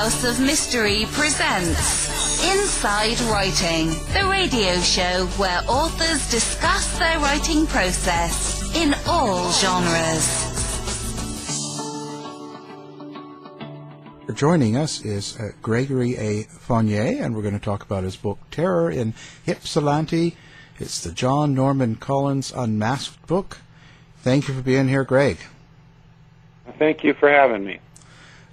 House of Mystery presents Inside Writing, the radio show where authors discuss their writing process in all genres. Joining us is uh, Gregory A. Fournier, and we're going to talk about his book Terror in Ypsilanti. It's the John Norman Collins Unmasked book. Thank you for being here, Greg. Thank you for having me.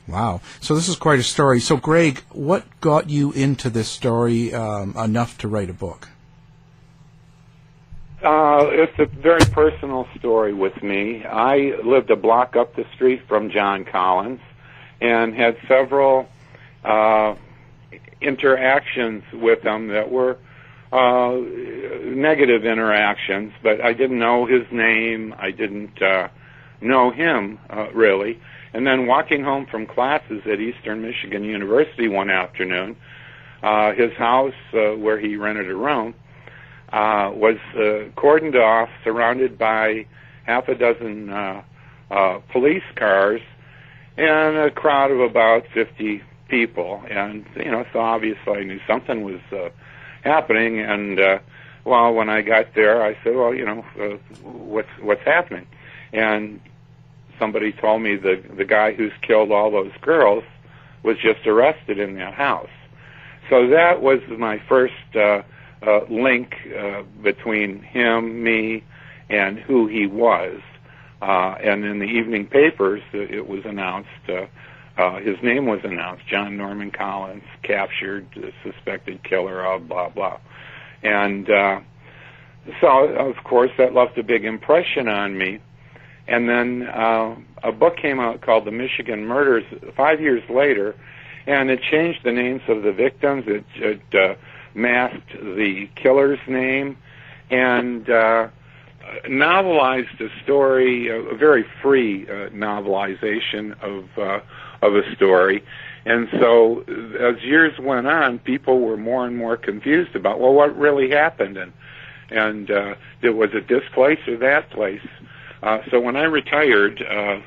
Wow. So this is quite a story. So, Greg, what got you into this story um, enough to write a book? Uh, it's a very personal story with me. I lived a block up the street from John Collins and had several uh, interactions with him that were uh, negative interactions, but I didn't know his name. I didn't uh, know him uh, really. And then walking home from classes at Eastern Michigan University one afternoon, uh, his house uh, where he rented a room uh, was uh, cordoned off, surrounded by half a dozen uh, uh, police cars and a crowd of about 50 people. And, you know, so obviously I knew something was uh, happening. And, uh, well, when I got there, I said, well, you know, uh, what's, what's happening? And somebody told me the, the guy who's killed all those girls was just arrested in that house. So that was my first, uh, uh, link, uh, between him, me, and who he was. Uh, and in the evening papers, uh, it was announced, uh, uh, his name was announced, John Norman Collins, captured, uh, suspected killer of blah, blah. And, uh, so, of course, that left a big impression on me. And then, uh, a book came out called The Michigan Murders five years later, and it changed the names of the victims. It, it uh, masked the killer's name, and, uh, novelized a story, a, very free uh, novelization of uh, of a story. And so, as years went on, people were more and more confused about well, what really happened, and and uh, was it this place or that place? Uh, so when I retired uh,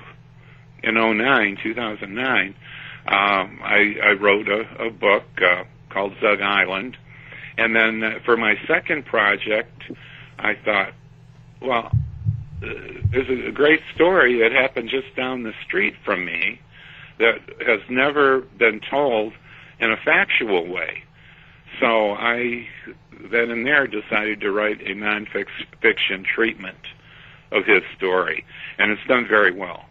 in 09, 2009, um, I, I wrote a, a book uh, called Zug Island, and then uh, for my second project, I thought, well, uh, there's a great story that happened just down the street from me that has never been told in a factual way. So I then and there decided to write a nonfiction treatment of his story, and it's done very well.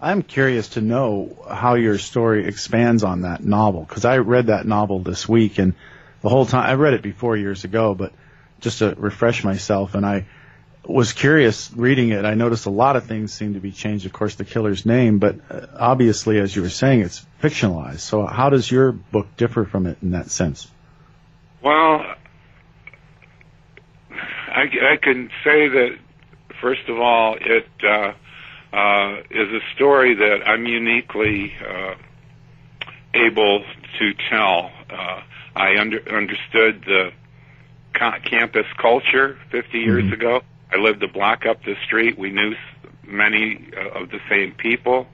I'm curious to know how your story expands on that novel because I read that novel this week, and the whole time I read it before years ago, but just to refresh myself, and I was curious reading it. I noticed a lot of things seem to be changed. Of course, the killer's name, but uh, obviously, as you were saying, it's fictionalized. So, how does your book differ from it in that sense? Well, I, I can say that first of all, it uh, uh, is a story that I'm uniquely uh, able to tell. Uh, I under, understood the campus culture 50 years mm-hmm. ago. I lived a block up the street. We knew many uh, of the same people.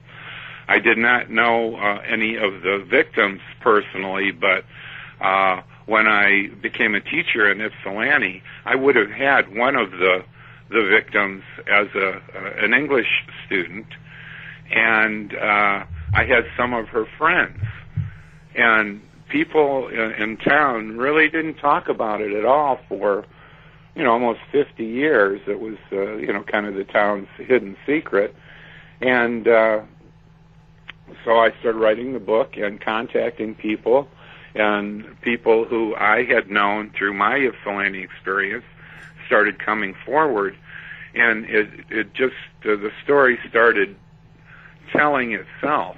I did not know uh, any of the victims personally, but uh, when I became a teacher in Ypsilanti, I would have had one of the the victims as a uh, an English student, and uh, I had some of her friends, and people in, in town really didn't talk about it at all for you know almost 50 years. It was uh, you know kind of the town's hidden secret, and uh, so I started writing the book and contacting people, and people who I had known through my Ypsilanti experience started coming forward, and it it just uh, the story started telling itself,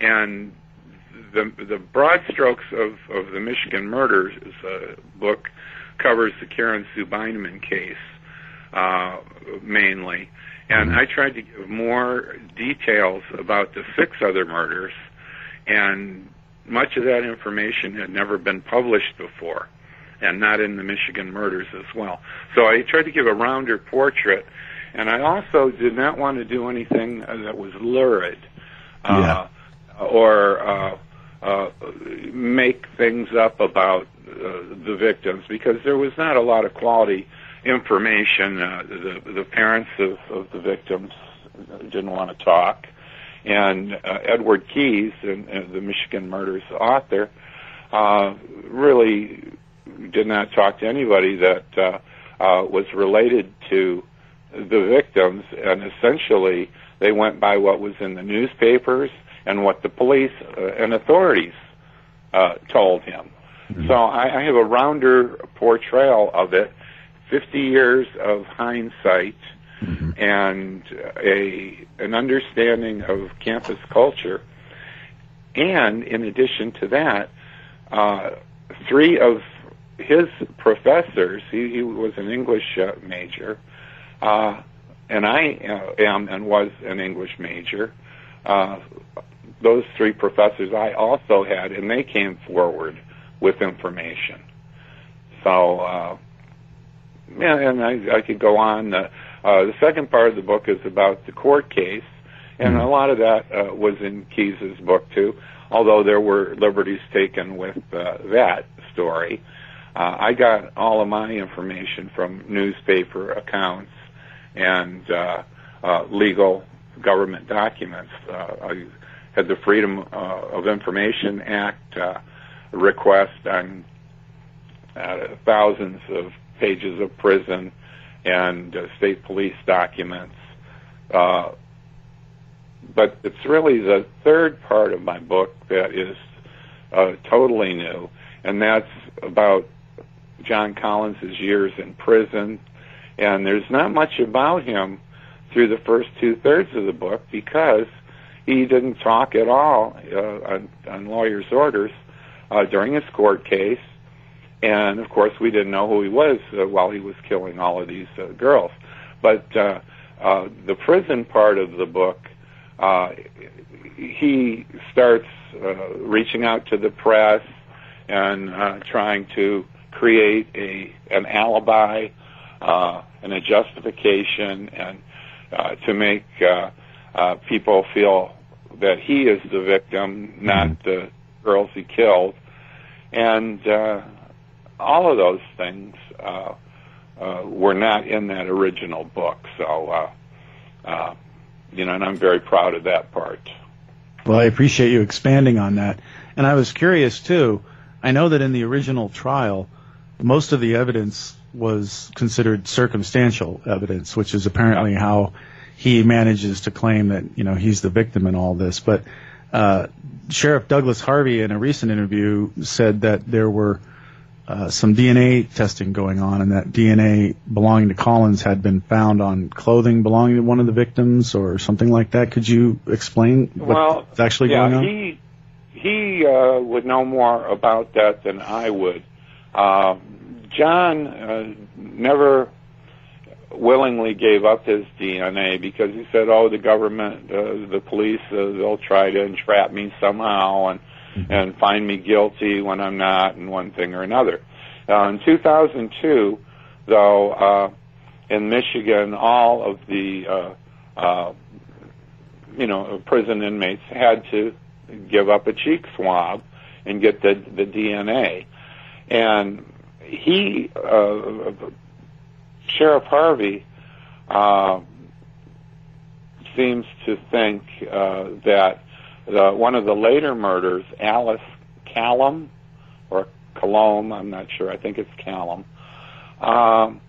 and the the broad strokes of of the Michigan murders uh, book covers the Karen Sue Beineman case uh, mainly. And I tried to give more details about the six other murders, and much of that information had never been published before, and not in the Michigan murders as well. So I tried to give a rounder portrait, and I also did not want to do anything that was lurid uh, yeah. or uh, uh, make things up about uh, the victims because there was not a lot of quality information. Uh, the the parents of, of the victims didn't want to talk, and uh, Edward Keyes, and, and the Michigan Murders author, uh, really did not talk to anybody that uh, uh, was related to the victims, and essentially they went by what was in the newspapers and what the police uh, and authorities uh, told him. Mm-hmm. So I, I have a rounder portrayal of it, 50 years of hindsight mm-hmm. and a an understanding of campus culture, and in addition to that, uh, three of his professors. He, he was an English uh, major, uh, and I uh, am and was an English major. Uh, those three professors I also had, and they came forward with information. So, uh, yeah, and I, I could go on. Uh, uh, the second part of the book is about the court case, and a lot of that uh, was in Keyes's book too. Although there were liberties taken with uh, that story, uh, I got all of my information from newspaper accounts and uh, uh, legal government documents. Uh, I had the Freedom uh, of Information Act uh, request on uh, thousands of pages of prison and uh, state police documents. Uh, but it's really the third part of my book that is uh, totally new, and that's about John Collins' years in prison. And there's not much about him through the first two thirds of the book because he didn't talk at all uh, on, on lawyers' orders uh, during his court case. And of course, we didn't know who he was uh, while he was killing all of these uh, girls. But uh, uh, the prison part of the book, uh, he starts uh, reaching out to the press and uh, trying to create a an alibi uh, and a justification, and uh, to make uh, uh, people feel that he is the victim, not mm-hmm. the girls he killed, and uh, all of those things uh, uh, were not in that original book. So, uh, uh, you know, and I'm very proud of that part. Well, I appreciate you expanding on that. And I was curious too. I know that in the original trial, most of the evidence was considered circumstantial evidence, which is apparently how he manages to claim that you know he's the victim in all this. But uh, Sheriff Douglas Harvey, in a recent interview, said that there were uh, some DNA testing going on, and that DNA belonging to Collins had been found on clothing belonging to one of the victims, or something like that. Could you explain what's well, actually yeah, going on? He he uh, would know more about that than I would. Uh, John uh, never willingly gave up his DNA because he said, "Oh, the government, uh, the police, uh, they'll try to entrap me somehow and mm-hmm. and find me guilty when I'm not, and one thing or another." Uh, in 2002, though, uh, in Michigan, all of the uh, uh, you know prison inmates had to give up a cheek swab and get the the DNA, and he, uh, Sheriff Harvey, uh, seems to think uh, that the, one of the later murders, Alice Kalom, or Kalom, I'm not sure, I think it's Kalom, um,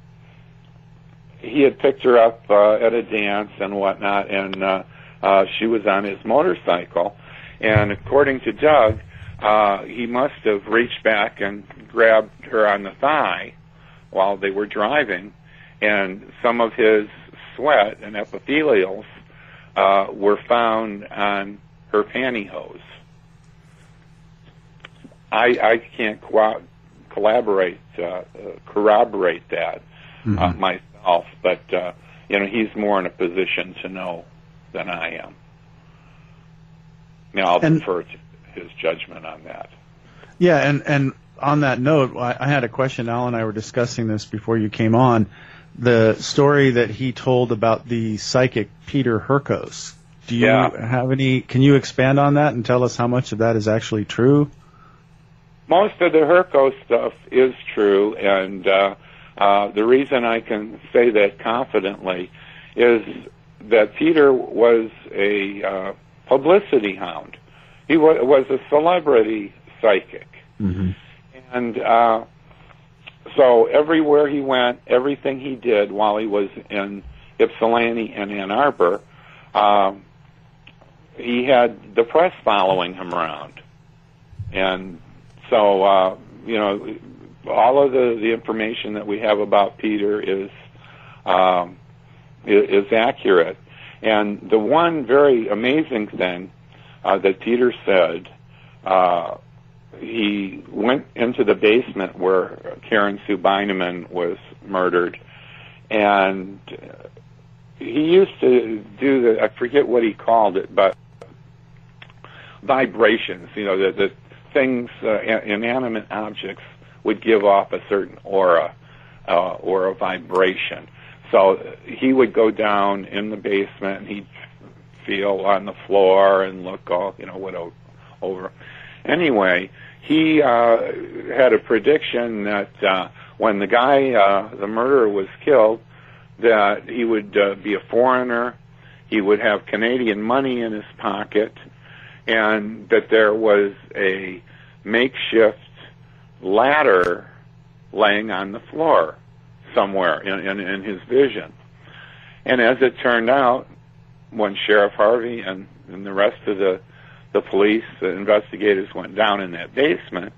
he had picked her up uh, at a dance and whatnot, and uh, uh, she was on his motorcycle. And according to Doug, uh, he must have reached back and grabbed her on the thigh while they were driving, and some of his sweat and epithelials uh, were found on her pantyhose. I, I can't co- collaborate, uh, uh, corroborate that uh, mm-hmm. uh, myself, but uh, you know he's more in a position to know than I am. Now I'll and, defer to his judgment on that. Yeah, and and on that note, I, I had a question. Al and I were discussing this before you came on. The story that he told about the psychic Peter Hurkos. Do you Yeah. have any? Can you expand on that and tell us how much of that is actually true? most of the Herco stuff is true, and uh, uh, the reason I can say that confidently is that Peter was a uh, publicity hound. He wa- was a celebrity psychic, Mm-hmm. and uh, so everywhere he went, everything he did while he was in Ypsilanti and Ann Arbor, um, he had the press following him around, and so uh, you know all of the the information that we have about Peter is um, is, is accurate. And the one very amazing thing uh, that Peter said, uh, he went into the basement where Karen Sue Beineman was murdered, and he used to do the I forget what he called it, but vibrations. You know, the, the things, uh, inanimate objects would give off a certain aura uh, or a vibration. So he would go down in the basement and he'd feel on the floor and look all, you know, what over. Anyway, he uh, had a prediction that uh, when the guy, uh, the murderer, was killed, that he would uh, be a foreigner, he would have Canadian money in his pocket, and that there was a makeshift ladder laying on the floor somewhere in, in, in his vision. And as it turned out, when Sheriff Harvey and, and the rest of the, the police, the investigators went down in that basement,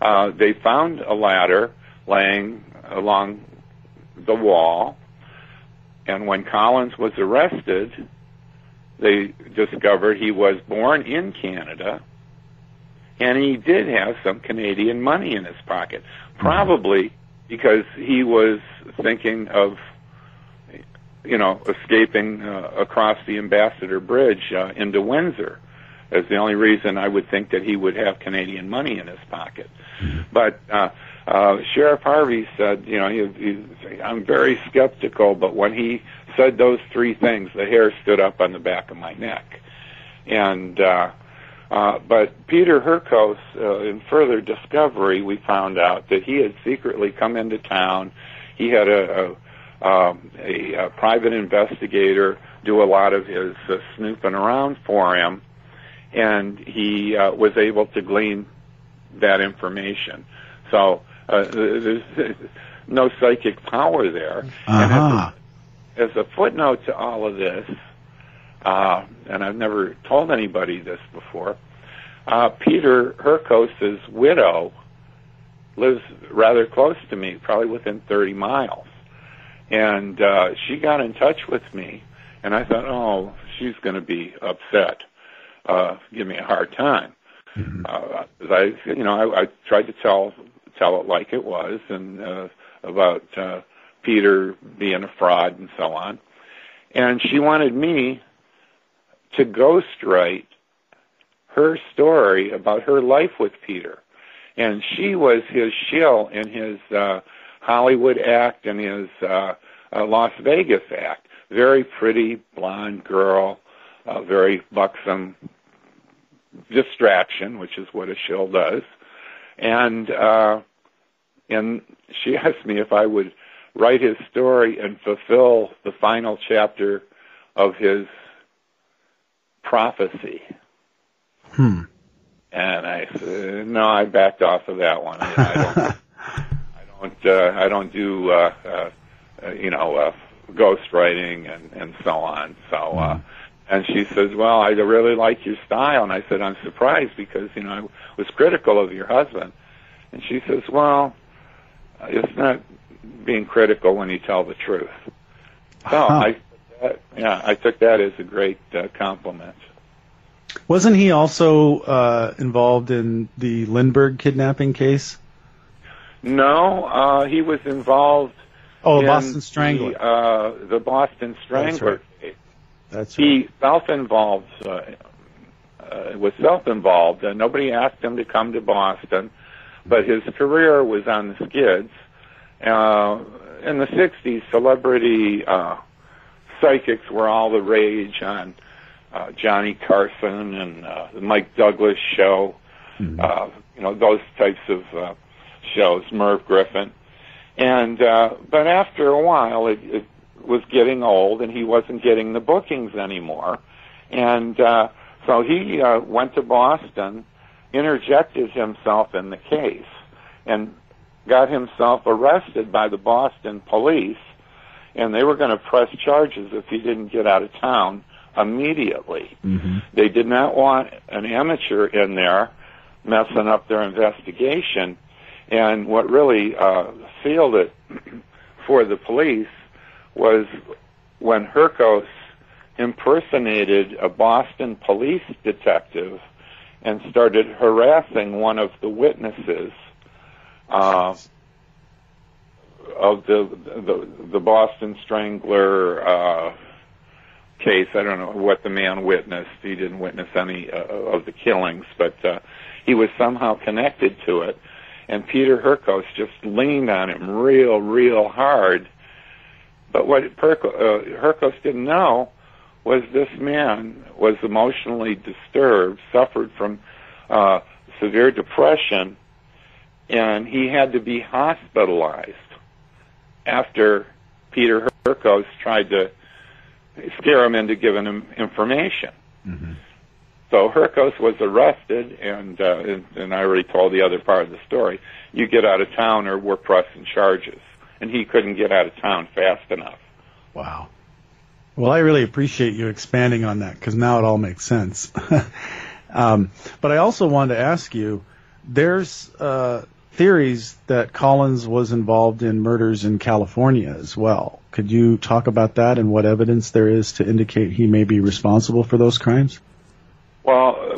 uh, they found a ladder laying along the wall. And when Collins was arrested, they discovered he was born in Canada and he did have some Canadian money in his pocket. Probably because he was thinking of, you know, escaping uh, across the Ambassador Bridge uh, into Windsor. As the only reason I would think that he would have Canadian money in his pocket. But uh, uh, Sheriff Harvey said, you know, he, he, I'm very skeptical, but when he said those three things, the hair stood up on the back of my neck. And uh, uh, but Peter Hurkos, uh, in further discovery, we found out that he had secretly come into town. He had a, a, um, a, a private investigator do a lot of his uh, snooping around for him, and he uh, was able to glean that information. So uh, there's no psychic power there. And as a- Uh-huh. as a footnote to all of this, uh, and I've never told anybody this before, uh, Peter Hurkos's widow lives rather close to me, probably within 30 miles. And uh, she got in touch with me, and I thought, oh, she's going to be upset, uh, give me a hard time. Uh, 'cause I, you know, I, I tried to tell tell it like it was, and uh, about uh, Peter being a fraud and so on. And she wanted me to ghostwrite her story about her life with Peter. And she was his shill in his uh, Hollywood act and his uh, uh, Las Vegas act. Very pretty blonde girl, uh, very buxom distraction, which is what a shill does. And uh, and she asked me if I would write his story and fulfill the final chapter of his prophecy. Hmm. And I said, no, I backed off of that one. I, I don't, don't, uh, I don't do, uh, uh, uh, you know, uh, ghostwriting and, and so on. So, uh, and she says, well, I really like your style. And I said, I'm surprised because, you know, I was critical of your husband. And she says, well, it's not being critical when you tell the truth. So Huh. I, that, yeah, I took that as a great uh, compliment. Wasn't he also uh, involved in the Lindbergh kidnapping case? No, uh, he was involved Oh, in Boston Strangler. The, uh, the Boston Strangler right. case. That's right. He self-involved, uh, uh, was self-involved. Uh, nobody asked him to come to Boston, but his career was on the skids. Uh, in the 60s, celebrity uh, psychics were all the rage on uh, Johnny Carson and uh, the Mike Douglas show, mm-hmm. uh, you know those types of uh, shows, Merv Griffin, and uh, but after a while it, it was getting old and he wasn't getting the bookings anymore, and uh, so he uh, went to Boston, interjected himself in the case, and got himself arrested by the Boston police, and they were going to press charges if he didn't get out of town immediately. Mm-hmm. They did not want an amateur in there messing up their investigation. And what really uh, sealed it for the police was when Hurkos impersonated a Boston police detective and started harassing one of the witnesses uh, of the, the the Boston Strangler uh, case. I don't know what the man witnessed. He didn't witness any uh, of the killings, but uh, he was somehow connected to it. And Peter Hurkos just leaned on him real, real hard. But what uh, Hurkos didn't know was this man was emotionally disturbed, suffered from uh, severe depression, and he had to be hospitalized after Peter Hurkos tried to scare him into giving him information. So Hurkos was arrested, and, uh, and and I already told the other part of the story. You get out of town, or we're pressing charges, and he couldn't get out of town fast enough. Wow. Well, I really appreciate you expanding on that because now it all makes sense. um, but I also wanted to ask you: there's uh, theories that Collins was involved in murders in California as well. Could you talk about that and what evidence there is to indicate he may be responsible for those crimes? Well,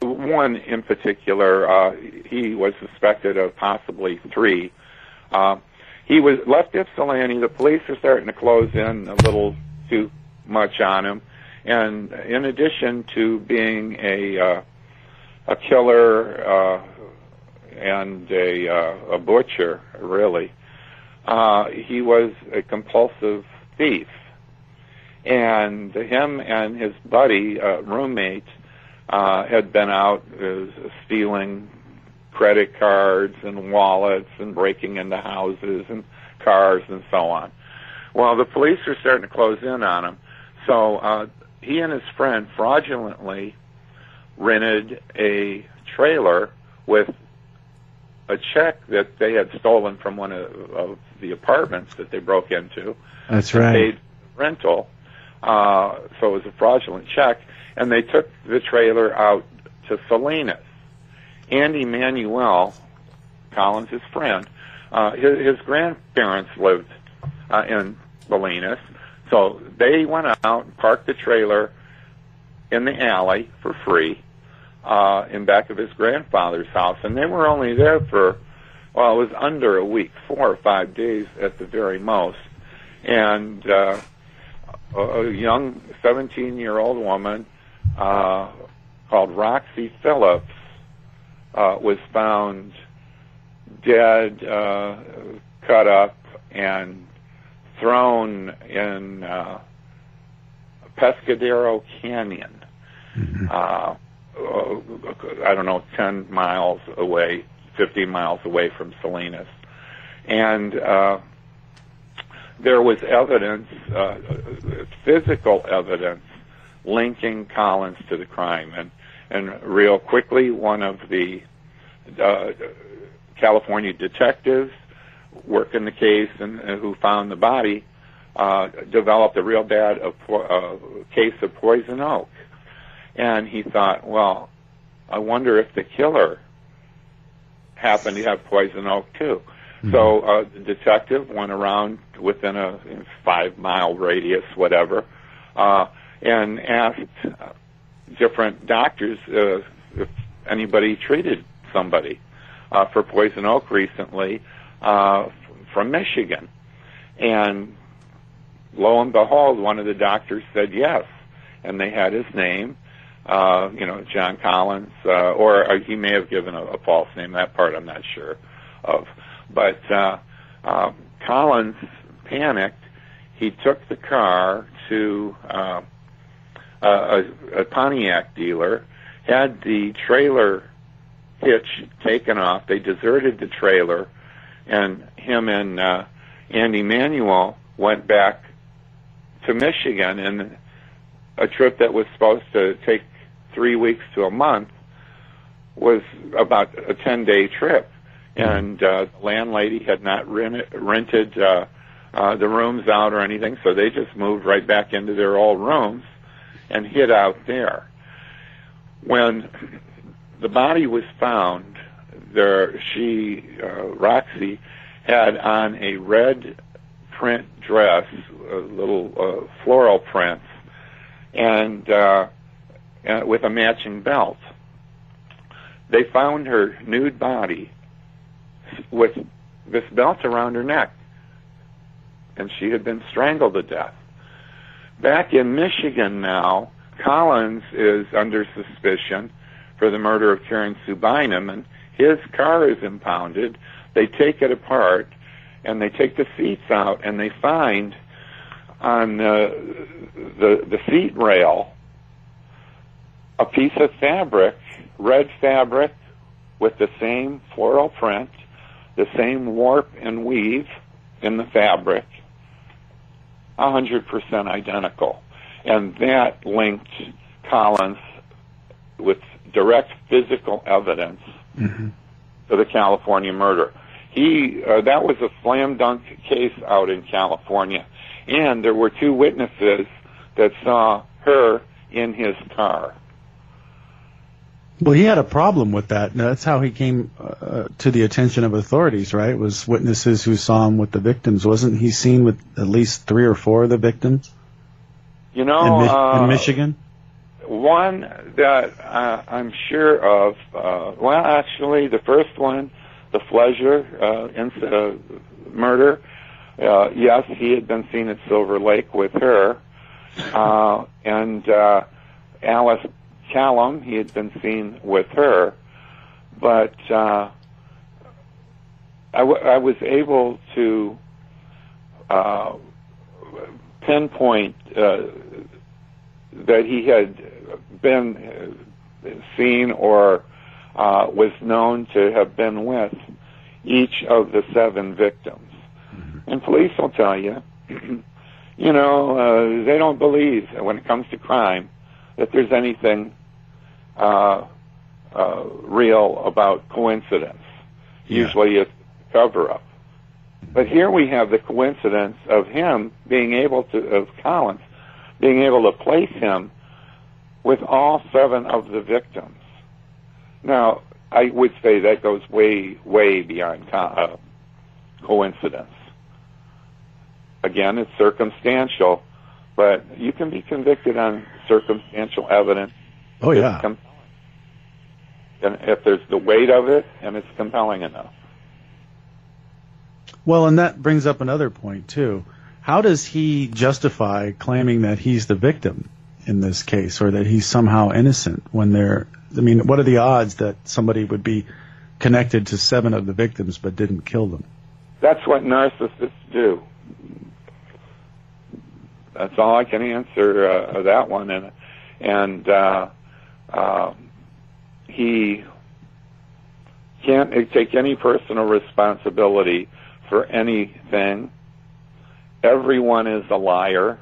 one in particular, uh, he was suspected of possibly three. Uh, he was left Ypsilanti. The police are starting to close in a little too much on him, and in addition to being a uh, a killer, uh, and a, uh, a butcher, really. Uh, he was a compulsive thief. And him and his buddy, uh, roommate, uh, had been out uh, stealing credit cards and wallets and breaking into houses and cars and so on. Well, the police are starting to close in on him. So uh, he and his friend fraudulently rented a trailer with a check that they had stolen from one of, of the apartments that they broke into. That's right. Paid rental, uh, so it was a fraudulent check, and they took the trailer out to Salinas. Andy Manuel, Collins' his friend, uh, his, his grandparents lived uh, in Salinas, so they went out and parked the trailer in the alley for free uh, in back of his grandfather's house, and they were only there for well, it was under a week, four or five days at the very most, and uh, a, young 17-year-old woman uh, called Roxie Phillips uh, was found dead, uh, cut up, and thrown in uh, Pescadero Canyon. Mm-hmm. Uh, uh, I don't know, 10 miles away, 15 miles away from Salinas. And uh, there was evidence, uh, physical evidence, linking Collins to the crime. And, and real quickly, one of the uh, California detectives working the case and uh, who found the body uh, developed a real bad uh, case of poison oak and he thought, well, I wonder if the killer happened to have poison oak too. Mm-hmm. So uh, the detective went around within a five mile radius, whatever, uh, and asked uh, different doctors uh, if anybody treated somebody uh, for poison oak recently uh, from Michigan. And lo and behold, one of the doctors said yes, and they had his name, uh, you know, John Collins, uh, or uh, he may have given a, a false name. That part I'm not sure of. But uh, uh, Collins panicked. He took the car to uh, a, a Pontiac dealer, had the trailer hitch taken off. They deserted the trailer, and him and uh, Andy Manuel went back to Michigan, and a trip that was supposed to take three weeks to a month was about a 10 day trip. And uh, the landlady had not rent- rented uh, uh, the rooms out or anything, so they just moved right back into their old rooms and hid out there. When the body was found, there she uh, Roxie had on a red print dress, a little uh, floral prints, and uh, uh, with a matching belt. They found her nude body with this belt around her neck, and she had been strangled to death. Back in Michigan now, Collins is under suspicion for the murder of Karen Sue Beineman, and his car is impounded. They take it apart, and they take the seats out, and they find on uh, the the seat rail a piece of fabric, red fabric, with the same floral print, the same warp and weave in the fabric, a hundred percent identical, and that linked Collins with direct physical evidence Mm-hmm. to the California murder. He uh, that was a slam dunk case out in California, and there were two witnesses that saw her in his car. Well, he had a problem with that. and That's how he came uh, to the attention of authorities, right? Was witnesses who saw him with the victims. Wasn't he seen with at least three or four of the victims You in, know, Mi- uh, in Michigan? One that uh, I'm sure of. Uh, well, actually, the first one, the Fleszar uh, inc- uh, murder. Uh, yes, he had been seen at Silver Lake with her, uh, and uh, Alice Kalom. He had been seen with her, but uh, I, w- I was able to uh, pinpoint uh, that he had been seen or uh, was known to have been with each of the seven victims. And police will tell you, you know, uh, they don't believe when it comes to crime that there's anything uh, uh, real about coincidence. Yeah. Usually it's cover up. But here we have the coincidence of him being able to, of Collins, being able to place him with all seven of the victims. Now, I would say that goes way, way beyond co- uh, coincidence. Again, it's circumstantial, but you can be convicted on circumstantial evidence. Oh yeah. compelling. And if there's the weight of it and it's compelling enough. Well, and that brings up another point too. How does he justify claiming that he's the victim in this case, or that he's somehow innocent when they're? I mean, what are the odds that somebody would be connected to seven of the victims but didn't kill them? That's what narcissists do. That's all I can answer uh, that one, and and uh, uh, he can't take any personal responsibility for anything. Everyone is a liar,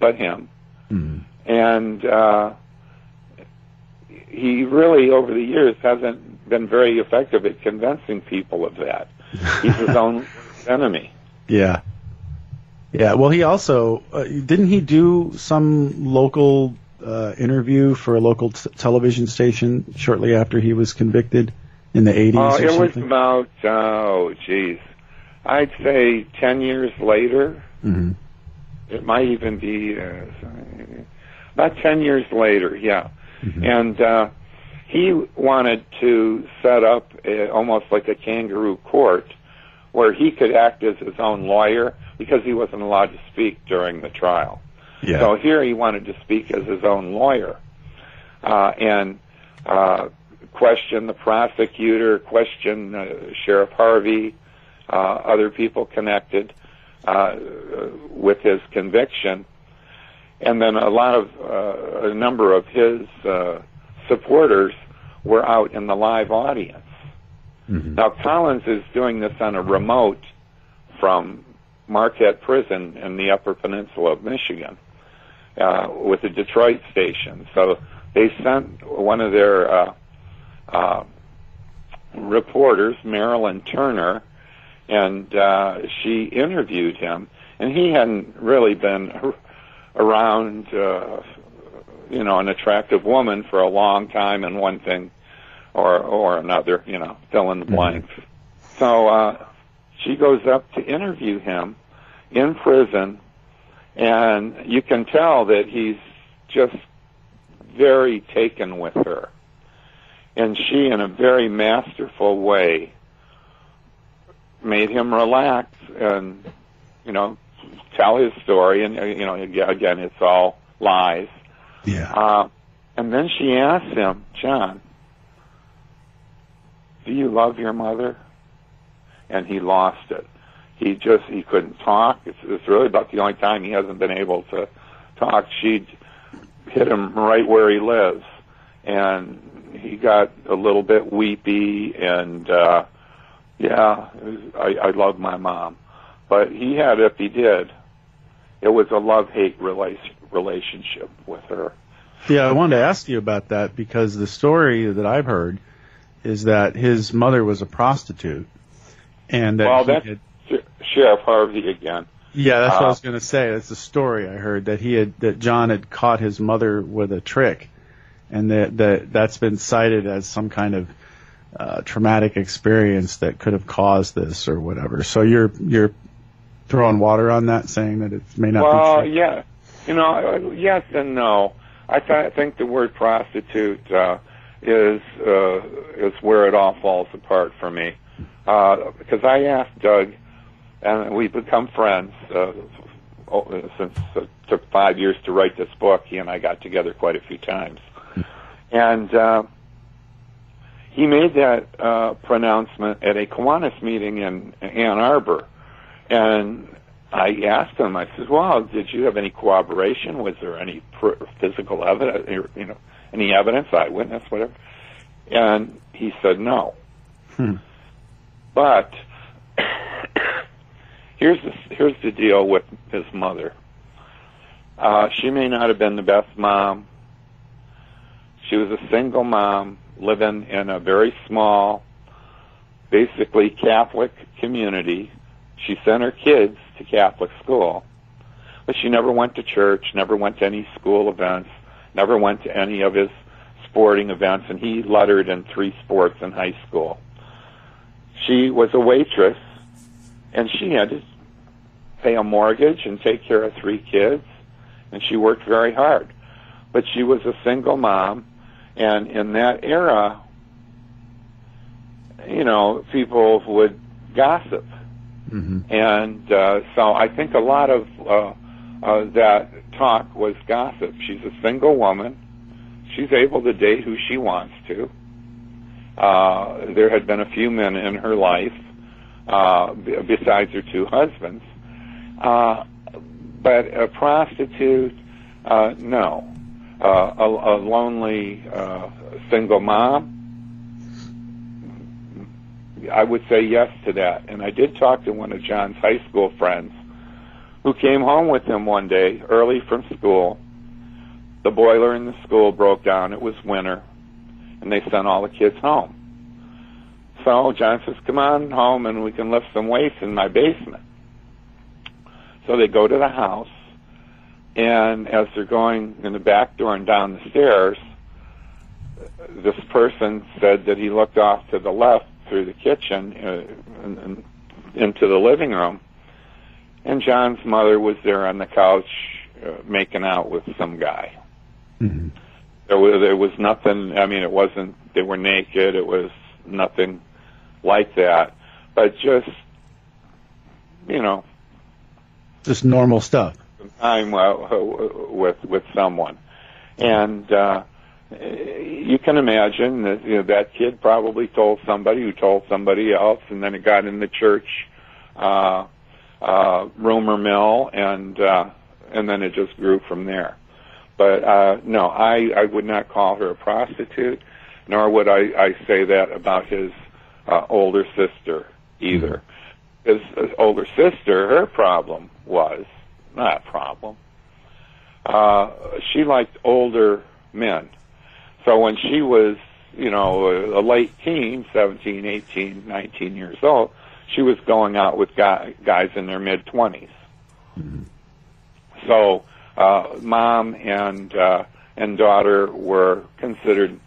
but him, Mm. and uh, he really, over the years, hasn't been very effective at convincing people of that. He's his own enemy. Yeah. Yeah. Well, he also uh, didn't he do some local uh, interview for a local t- television station shortly after he was convicted in the 80s Uh, it was about oh, geez, I'd say ten years later. hmm It might even be uh, about ten years later. Yeah, Mhm. and uh, he wanted to set up a, almost like a kangaroo court where he could act as his own lawyer because he wasn't allowed to speak during the trial. Yeah. So here he wanted to speak as his own lawyer uh, and uh, question the prosecutor, question uh, Sheriff Harvey, uh, other people connected uh, with his conviction. and then a lot of uh, a number of his uh, supporters were out in the live audience. Mm-hmm. Now Collins is doing this on a remote from Marquette Prison in the Upper Peninsula of Michigan uh, with the Detroit station. So they sent one of their uh, uh, reporters, Marilyn Turner, and uh, she interviewed him, and he hadn't really been around, uh, you know, an attractive woman for a long time, and one thing or or another, you know, fill in the blank. Mm-hmm. So uh, she goes up to interview him in prison, and you can tell that he's just very taken with her. And she, in a very masterful way, made him relax and, you know, tell his story. And, you know, again, it's all lies. Yeah. Uh, and then she asks him, John, do you love your mother? And he lost it. He just, he couldn't talk. It's, it's really about the only time he hasn't been able to talk. She hit him right where he lives. And he got a little bit weepy and, uh, yeah, was, I, I love my mom. But he had, if he did, it was a love-hate relation, relationship with her. Yeah, I wanted to ask you about that because the story that I've heard is that his mother was a prostitute, and that well, that's had, Sheriff Harvey again. yeah, that's what I Uh, was going to say. That's the story I heard that he had that John had caught his mother with a trick, and that that that's been cited as some kind of uh, traumatic experience that could have caused this or whatever. So you're you're throwing water on that, saying that it may not Well, be true. yeah, you know, uh, yes and no. I, th- I think the word prostitute uh, is uh, is where it all falls apart for me. Uh, because I asked Doug, and we've become friends uh, oh, since it took five years to write this book. He and I got together quite a few times, and uh, he made that uh, pronouncement at a Kiwanis meeting in Ann Arbor, and I asked him. I said, "Well, did you have any corroboration? Was there any pr- physical evidence? You know, any evidence, eyewitness, whatever?" And he said, "No." Hmm. But here's the, here's the deal with his mother. Uh, she may not have been the best mom. She was a single mom living in a very small, basically Catholic community. She sent her kids to Catholic school, but she never went to church, never went to any school events, never went to any of his sporting events, and he lettered in three sports in high school. She was a waitress, and she had to pay a mortgage and take care of three kids, and she worked very hard. But she was a single mom, and in that era, you know, people would gossip. hmm And uh, so I think a lot of uh, uh, that talk was gossip. She's a single woman. She's able to date who she wants to. Uh, there had been a few men in her life uh, besides her two husbands. Uh, but a prostitute, uh, no. Uh, a, a lonely uh, single mom, I would say yes to that. And I did talk to one of John's high school friends who came home with him one day early from school. The boiler in the school broke down. It was winter, and they sent all the kids home. So John says, "Come on home, and we can lift some weights in my basement." So they go to the house, and as they're going in the back door and down the stairs, this person said that he looked off to the left through the kitchen uh, into the living room, and John's mother was there on the couch uh, making out with some guy. hmm There was there was nothing. I mean, it wasn't. They were naked. It was nothing like that. But just you know, Just normal stuff. time uh, with with someone, and uh, you can imagine that you know that kid probably told somebody who told somebody else, and then it got in the church uh, uh, rumor mill, and uh, and then it just grew from there. But uh, no, I, I would not call her a prostitute, nor would I, I say that about his uh, older sister either. His, his older sister, her problem was not a problem. Uh, she liked older men. So when she was, you know, a, a late teen, 17, 18, 19 years old, she was going out with guy, guys in their mid 20s. So uh, mom and uh, and daughter were considered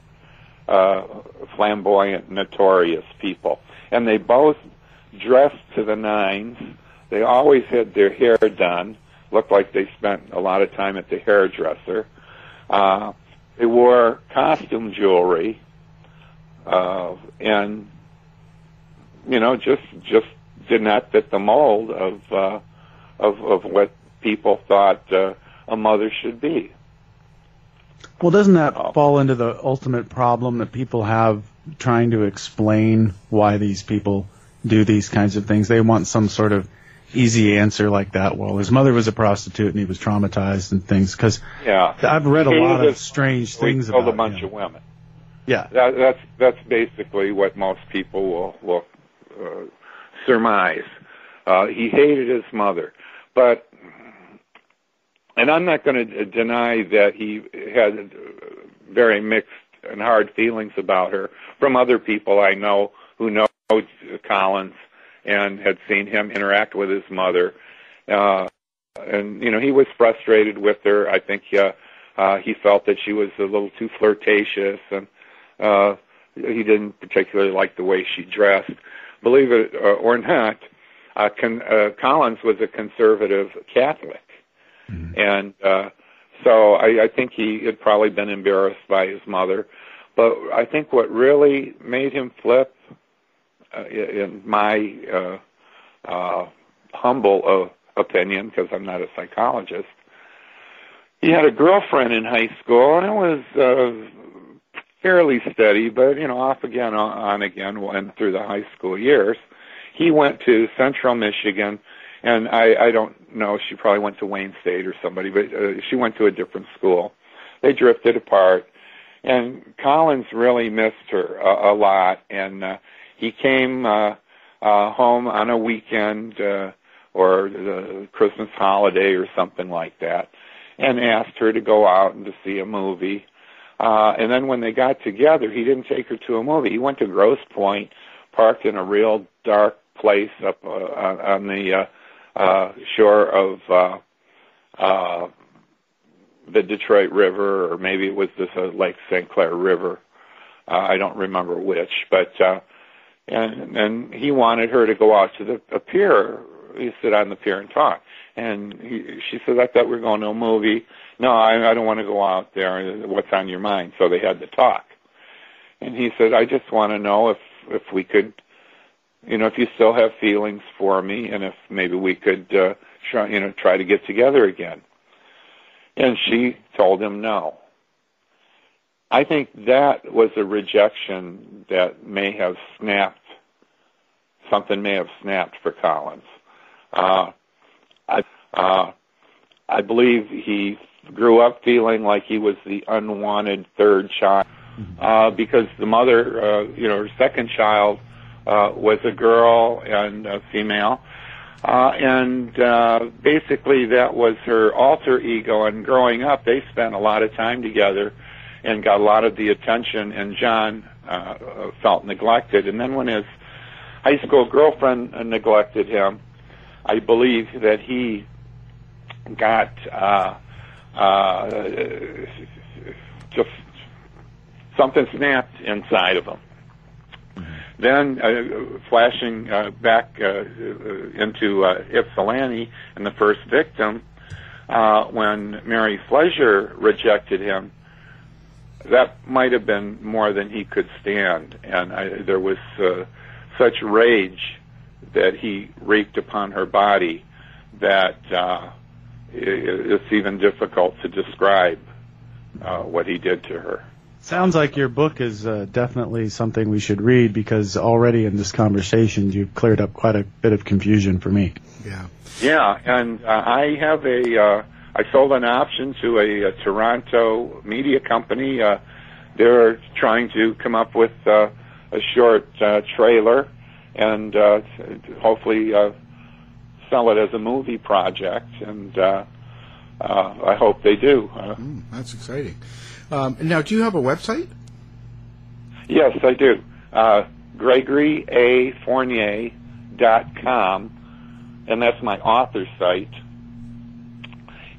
uh, flamboyant, notorious people, and they both dressed to the nines. They always had their hair done. Looked like they spent a lot of time at the hairdresser. Uh, they wore costume jewelry, uh, and you know, just just did not fit the mold of uh, of of what people thought uh, a mother should be. Well, doesn't that fall into the ultimate problem that people have trying to explain why these people do these kinds of things? They want some sort of easy answer like that. Well, his mother was a prostitute and he was traumatized and things. Because Yeah, I've read a He lot of strange things about a bunch him. of women. Yeah, That, that's that's basically what most people will will uh, surmise. Uh, he hated his mother, but and I'm not going to deny that he had very mixed and hard feelings about her from other people I know who know Collins and had seen him interact with his mother. Uh, and you know he was frustrated with her. I think uh, uh, he felt that she was a little too flirtatious and uh, he didn't particularly like the way she dressed. Believe it uh, or not, uh, con- uh, Collins was a conservative Catholic, and uh, so I, I think he had probably been embarrassed by his mother. But I think what really made him flip, uh, in my uh, uh, humble uh, opinion, because I'm not a psychologist, he had a girlfriend in high school, and it was. Uh, fairly steady, but you know, off again, on, on again, went through the high school years. He went to Central Michigan, and I, I don't know. She probably went to Wayne State or somebody, but uh, she went to a different school. They drifted apart, and Collins really missed her a, a lot. And uh, he came uh, uh, home on a weekend uh, or the Christmas holiday or something like that, and asked her to go out and to see a movie. Uh, and then when they got together, he didn't take her to a movie. He went to Grosse Pointe, parked in a real dark place up uh, on, on the uh, uh, shore of uh, uh, the Detroit River, or maybe it was this uh, Lake St. Clair River. Uh, I don't remember which, but uh, and and he wanted her to go out to the a pier. Sit on the pier and talk. And he, she said, "I thought we were going to a movie." No, I, I don't want to go out there. What's on your mind? So they had to talk. And he said, "I just want to know if if we could, you know, if you still have feelings for me, and if maybe we could, uh, try, you know, try to get together again." And she told him no. I think that was a rejection that may have snapped. Something may have snapped for Collins. Uh, I, uh, I believe he grew up feeling like he was the unwanted third child uh, because the mother, uh, you know, her second child uh, was a girl and a female. Uh, and uh, basically, that was her alter ego. And growing up, they spent a lot of time together and got a lot of the attention. And John uh, felt neglected. And then when his high school girlfriend neglected him, I believe that he got uh, uh, just something snapped inside of him. Then, uh, flashing uh, back uh, into Ypsilanti and the first victim, when Mary Fleszar rejected him, that might have been more than he could stand, and I, there was uh, such rage that he wreaked upon her body that uh, it, it's even difficult to describe uh, what he did to her. Sounds like your book is uh, definitely something we should read because already in this conversation you've cleared up quite a bit of confusion for me. Yeah. Yeah, and uh, I have a uh, I sold an option to a, a Toronto media company. Uh, they're trying to come up with uh, a short uh, trailer and uh, hopefully uh, sell it as a movie project. And uh, uh, I hope they do. Uh, Mm, that's exciting. Um, now, do you have a website? Yes, I do. Uh, GregoryAFournier.com, and that's my author site.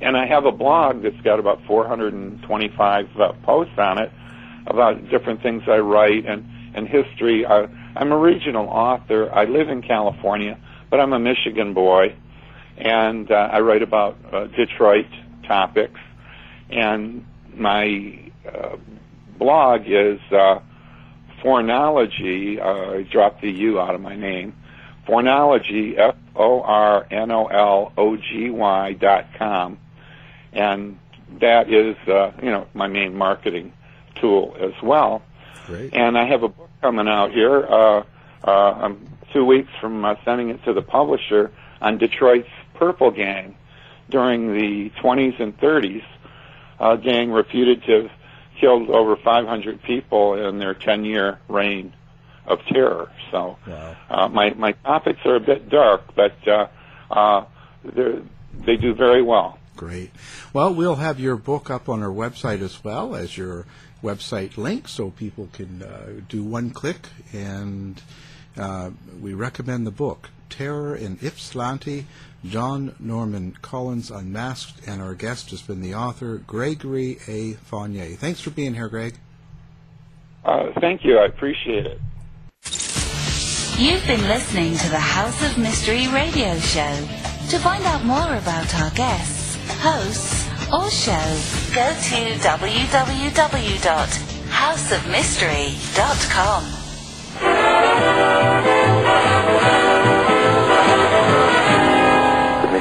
And I have a blog that's got about 425 uh, posts on it about different things I write and, and history. Uh, I'm a regional author. I live in California, but I'm a Michigan boy, and uh, I write about uh, Detroit topics. And my uh, blog is uh, Fornology. Uh, I dropped the U out of my name. Fornology, F O R N O L O G Y dot com, and that is uh, you know my main marketing tool as well. Great. And I have a book coming out here. Uh, uh, I'm two weeks from uh, sending it to the publisher on Detroit's Purple Gang during the 20s and 30s. Uh, gang reputed to have killed over 500 people in their 10-year reign of terror. So Wow. uh, my my topics are a bit dark, but uh, uh, they do very well. Great. Well, we'll have your book up on our website as well as your website link so people can uh, do one click. And uh, we recommend the book, Terror in Ypsilanti, John Norman Collins Unmasked. And our guest has been the author, Gregory A. Fournier. Thanks for being here, Greg. Uh, thank you. I appreciate it. You've been listening to the House of Mystery radio show. To find out more about our guests, hosts, or show, go to www.houseofmystery.com.